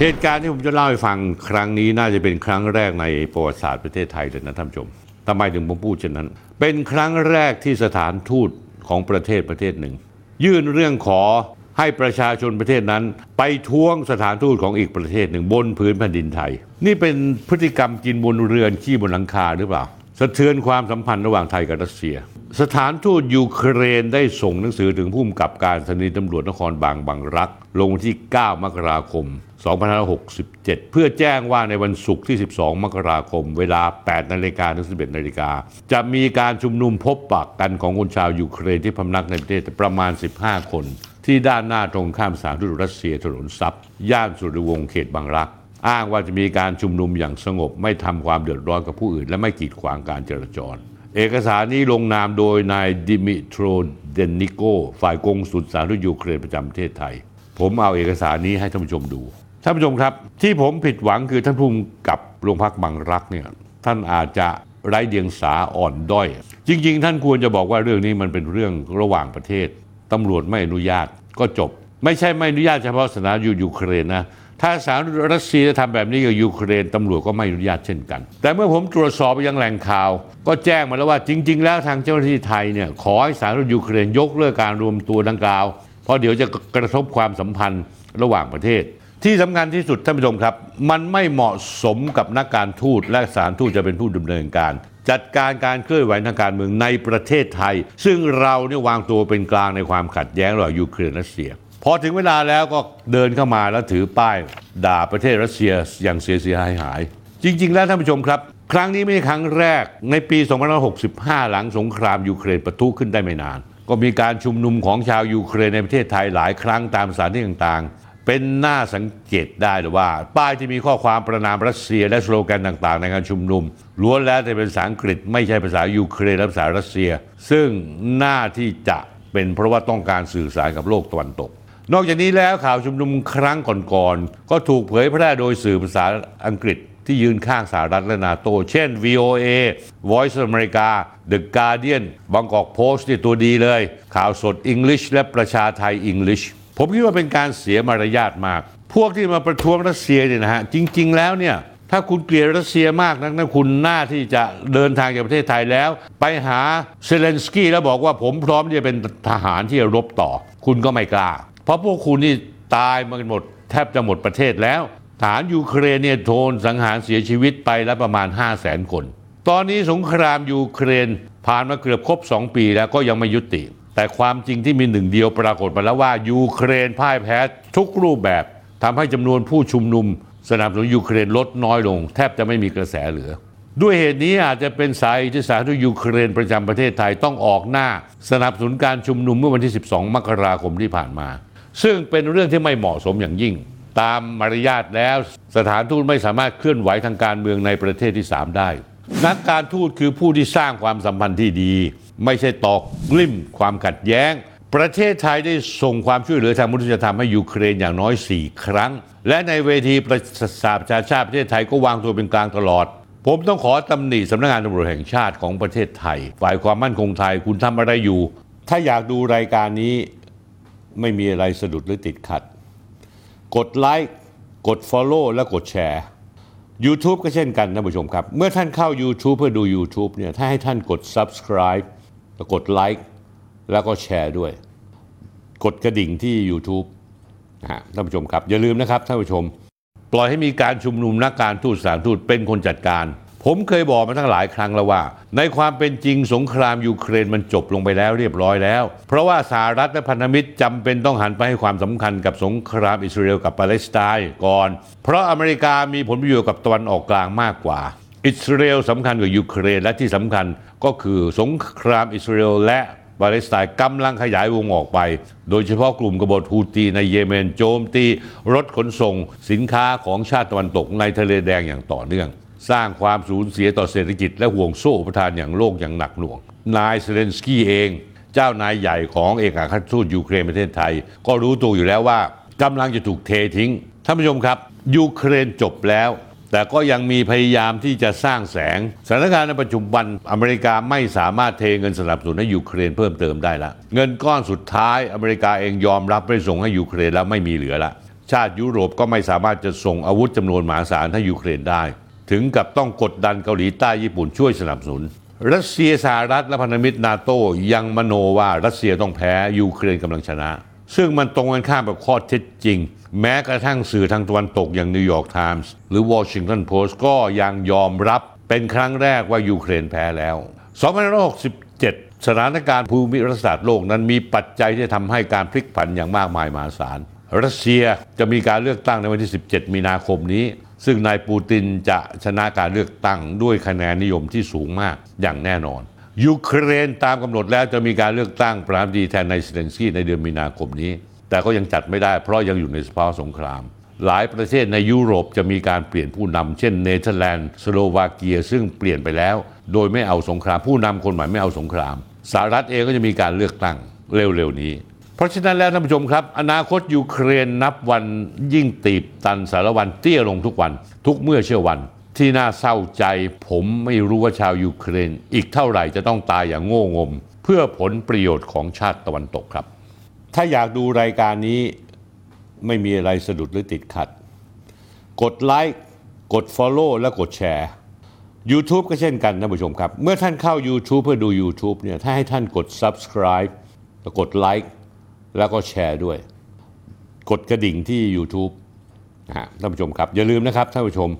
เหตุการณ์ที่ผมจะเล่าให้ฟังครั้งนี้น่าจะเป็นครั้งแรกในประวัติศาสตร์ประเทศไทยเลยนะท่านผู้ชมทำไมถึงผมพูดเช่นนั้น เป็นครั้งแรกที่สถานทูตของประเทศประเทศหนึ่ง ยื่นเรื่องขอให้ประชาชนประเทศนั้น ไปท้วงสถานทูตของอีกประเทศหนึ่งบนพื้นแผ่นดินไทย นี่เป็นพฤติกรรมกินบนเรือนขี้บนหลังคาหรือเปล่า สะเทือนความสัมพันธ์ระหว่างไทยกับรัสเซีย สถานทูตยูเครนได้ส่งหนังสือถึงผู้กำกับการสถานีตำรวจนครบางบางรัก ลงที่ 9 มกราคม 2567 เพื่อแจ้งว่าในวันศุกร์ที่ 12 มกราคม เวลา 8 นาฬิกาถึง 11 นาฬิกา จะมีการชุมนุมพบปะกันของคนชาวยูเครนที่พำนักในประเทศประมาณ 15 คน ที่ด้านหน้าตรงข้ามสถานทูตรัสเซียถนนซับย่านสุริวงศ์เขตบางรัก อ้างว่าจะมีการชุมนุมอย่างสงบไม่ทำความเดือดร้อนกับผู้อื่น และไม่กีดขวางการจราจร เอกสารนี้ลงนามโดยนายดิมิโทรเดนนิโก ฝ่ายกงสุลสถานทูตยูเครนประจำประเทศไทย ผมเอาเอกสารนี้ให้ท่านผู้ชมดู ท่านผู้ชมครับ ที่ผมผิดหวังคือท่านผู้กำกับโรงพักบางรักเนี่ยท่านอาจจะไร้เดียงสาอ่อนด้อย จริง ๆ ท่านควรจะบอกว่าเรื่องนี้มันเป็นเรื่องระหว่างประเทศตำรวจไม่อนุญาตก็จบ ไม่ใช่ไม่อนุญาตเฉพาะสถานทูตยูเครนนะ ถ้าสารรัสเซียจะทำแบบนี้กับยูเครนตำรวจก็ไม่อนุญาตเช่นกัน แต่เมื่อผมตรวจสอบไปยังแหล่งข่าว ก็แจ้งมาแล้วว่าจริง ๆ แล้วทางเจ้าหน้าที่ไทยเนี่ยขอให้สารยูเครนยกเลิกการรวมตัวดังกล่าว เพราะเดี๋ยวจะกระทบความสัมพันธ์ระหว่างประเทศ ที่สำคัญที่สุดท่านผู้ชมครับ มันไม่เหมาะสมกับนักการทูตและสารทูตจะเป็นผู้ดำเนินการจัดการการเคลื่อนไหวทางการเมืองในประเทศไทย ซึ่งเราเนี่ยวางตัวเป็นกลางในความขัดแย้งระหว่างยูเครนและรัสเซีย พอถึงเวลาแล้วก็เดินเข้ามาแล้วถือป้าย ด่าประเทศรัสเซียอย่างเสียเสียหายหาย จริง ๆ แล้วท่านผู้ชมครับ ครั้งนี้ไม่ใช่ครั้งแรกในปี2565 หลังสงครามยูเครนประทุขึ้นได้ไม่นาน ก็มีการชุมนุมของชาวยูเครนในประเทศไทยหลายครั้งตามสถานที่ต่างๆ เป็นหน้าสังเกตได้เลยว่า ป้ายที่มีข้อความประนามรัสเซียและสโลแกนต่างๆ ในการชุมนุมล้วนแล้วแต่เป็นภาษาอังกฤษไม่ใช่ภาษายูเครนและภาษารัสเซีย ซึ่งหน้าที่จะเป็นเพราะว่าต้องการสื่อสารกับโลกตะวันตก นอกจากนี้แล้วข่าวชุมนุมครั้งก่อนๆ ก็ถูกเผยแพร่โดยสื่อภาษาอังกฤษที่ยืนข้างสหรัฐและนาโต เช่น VOA Voice of America The Guardian บางกอกโพสต์นี่ตัวดีเลย ข่าวสด English และประชาไทย English ผมคิดว่าเป็นการเสียมารยาทมาก พวกที่มาประท้วงรัสเซียเนี่ยนะฮะ จริง ๆ แล้วเนี่ย ถ้าคุณเกลียดรัสเซียมากนักนะคุณหน้าที่จะเดินทางจากประเทศไทยแล้ว ไปหาเซเลนสกี้แล้วบอกว่าผมพร้อมที่จะเป็นทหารที่จะรบต่อ คุณก็ไม่กล้า เพราะพวกคุณนี่ตายมากันหมดแทบจะหมดประเทศแล้วทหารยูเครนเนี่ยโดนสังหารเสียชีวิตไปแล้วประมาณ 5 0 0แสนคน ตอนนี้สงครามยูเครนผ่านมาเกือบครบ 2 ปีแล้วก็ยังไม่ยุติ แต่ความจริงที่มีหนึ่งเดียวปรากฏมาแล้วว่ายูเครนพ่ายแพ้ทุกรูปแบบทำให้จำนวนผู้ชุมนุม สนับสนุนยูเครนลดน้อยลง แทบจะไม่มีกระแสเหลือ ด้วยเหตุนี้อาจจะเป็นสาเหตุที่สาธารณยูเครนประจำประเทศไทยต้องออกหน้า สนับสนุนการชุมนุมเมื่อวันที่ 12 มกราคมที่ผ่านมา ซึ่งเป็นเรื่องที่ไม่เหมาะสมอย่างยิ่ง ตามมารยาทแล้วสถานทูตไม่สามารถเคลื่อนไหวทางการเมืองในประเทศที่ 3 ได้ นักการทูตคือผู้ที่สร้างความสัมพันธ์ที่ดี ไม่ใช่ตอกกลิ่มความขัดแย้ง ประเทศไทยได้ส่งความช่วยเหลือทางมนุษยธรรมให้ยูเครนอย่างน้อย 4 ครั้ง และในเวทีประชาประชาชาติประเทศไทยก็วางตัวเป็นกลางตลอดผมต้องขอตำหนิสำนักงานตำรวจแห่งชาติของประเทศไทย ฝ่ายความมั่นคงไทยคุณทำอะไรอยู่ ถ้าอยากดูรายการนี้ ไม่มีอะไรสะดุดหรือติดขัด กดไลค์กด Follow และกดแชร์ YouTube ก็เช่นกันท่านผู้ชมครับ เมื่อท่านเข้า YouTube เพื่อดู YouTube เนี่ยถ้าให้ท่านกด Subscribe แล้วกดไลค์แล้วก็แชร์ด้วย กดกระดิ่งที่ YouTube นะฮะท่านผู้ชมครับ อย่าลืมนะครับท่านผู้ชม ปล่อยให้มีการชุมนุมนักการทูตสถานทูตเป็นคนจัดการ ผมเคยบอกมาทั้งหลายครั้งแล้วว่า ในความเป็นจริงสงครามยูเครนมันจบลงไปแล้วเรียบร้อยแล้ว เพราะว่าสหรัฐและพันธมิตรจำเป็นต้องหันไปให้ความสำคัญกับสงครามอิสราเอลกับปาเลสไตน์ก่อน เพราะอเมริกามีผลประโยชน์กับตะวันออกกลางมากกว่าอิสราเอลสำคัญกว่ายูเครนและที่สำคัญก็คือสงครามอิสราเอลและปาเลสไตน์กำลังขยายวงออกไป โดยเฉพาะกลุ่มกบฏฮูตีในเยเมนโจมตี รถขนส่ง สินค้าของชาติตะวันตกในทะเลแดงอย่างต่อเนื่อง สร้างความสูญเสียต่อเศรษฐกิจและห่วงโซ่อุปทานอย่างโลกอย่างหนักหน่วง นายเซเลนสกี้เอง เจ้านายใหญ่ของเอกอัครราชทูตยูเครนประเทศไทย ก็รู้ตัวอยู่แล้วว่ากำลังจะถูกเททิ้งท่านผู้ชมครับยูเครนจบแล้ว แต่ก็ยังมีพยายามที่จะสร้างแสงสถานการณ์ในปัจจุบันอเมริกาไม่สามารถเทเงินสนับสนุนให้ยูเครนเพิ่มเติมได้ละเงินก้อนสุดท้ายอเมริกาเองยอมรับไม่ส่งให้ยูเครนแล้วไม่มีเหลือละชาติยุโรปก็ไม่สามารถจะส่งอาวุธจำนวนมหาศาลให้ยูเครนได้ ถึงกับต้องกดดันเกาหลีใต้ญี่ปุ่นช่วยสนับสนุน รัสเซียสหรัฐและพันธมิตรนาโต้ยังมโนว่ารัสเซียต้องแพ้ยูเครนกำลังชนะ ซึ่งมันตรงกันข้ามกับข้อเท็จจริง แม้กระทั่งสื่อทางตะวันตกอย่างนิวยอร์กไทมส์หรือวอชิงตันโพสต์ก็ยังยอมรับเป็นครั้งแรกว่ายูเครนแพ้แล้ว2567 สถานการณ์ภูมิรัฐศาสตร์โลกนั้นมีปัจจัยที่ทำให้การพลิกผันอย่างมากมายมหาศาลรัสเซียจะมีการเลือกตั้งในวันที่ 17 มีนาคมนี้ ซึ่งนายปูตินจะชนะการเลือกตั้งด้วยคะแนนนิยมที่สูงมากอย่างแน่นอน ยูเครนตามกำหนดแล้วจะมีการเลือกตั้งประธานาธิบดีแทนนายเซเลนสกี้ในเดือนมีนาคมนี้ แต่ก็ยังจัดไม่ได้เพราะยังอยู่ในสภาวะสงคราม หลายประเทศในยุโรปจะมีการเปลี่ยนผู้นำเช่นเนเธอร์แลนด์สโลวาเกีย ซึ่งเปลี่ยนไปแล้ว โดยไม่เอาสงครามผู้นำคนใหม่ไม่เอาสงครามสหรัฐเองก็จะมีการเลือกตั้งเร็วๆนี้ เพราะฉะนั้นแล้วท่านผู้ชมครับ อนาคตยูเครนนับวันยิ่งตีบตันสาละวันเตี้ยลงทุกวัน ทุกเมื่อเชื่อวัน ที่น่าเศร้าใจ ผมไม่รู้ว่าชาวยูเครน อีกเท่าไหร่จะต้องตายอย่างโง่งม เพื่อผลประโยชน์ของชาติตะวันตกครับ ถ้าอยากดูรายการนี้ไม่มีอะไรสะดุดหรือติดขัด กดไลค์กด Follow และกดแชร์ YouTube ก็เช่นกันท่านผู้ชมครับ เมื่อท่านเข้า YouTube เพื่อดู YouTube เนี่ยถ้าให้ท่านกด Subscribe แล้วกดไลค์ แล้วก็แชร์ด้วย กดกระดิ่งที่ YouTube นะฮะท่านผู้ชมครับ อย่าลืมนะครับท่านผู้ชม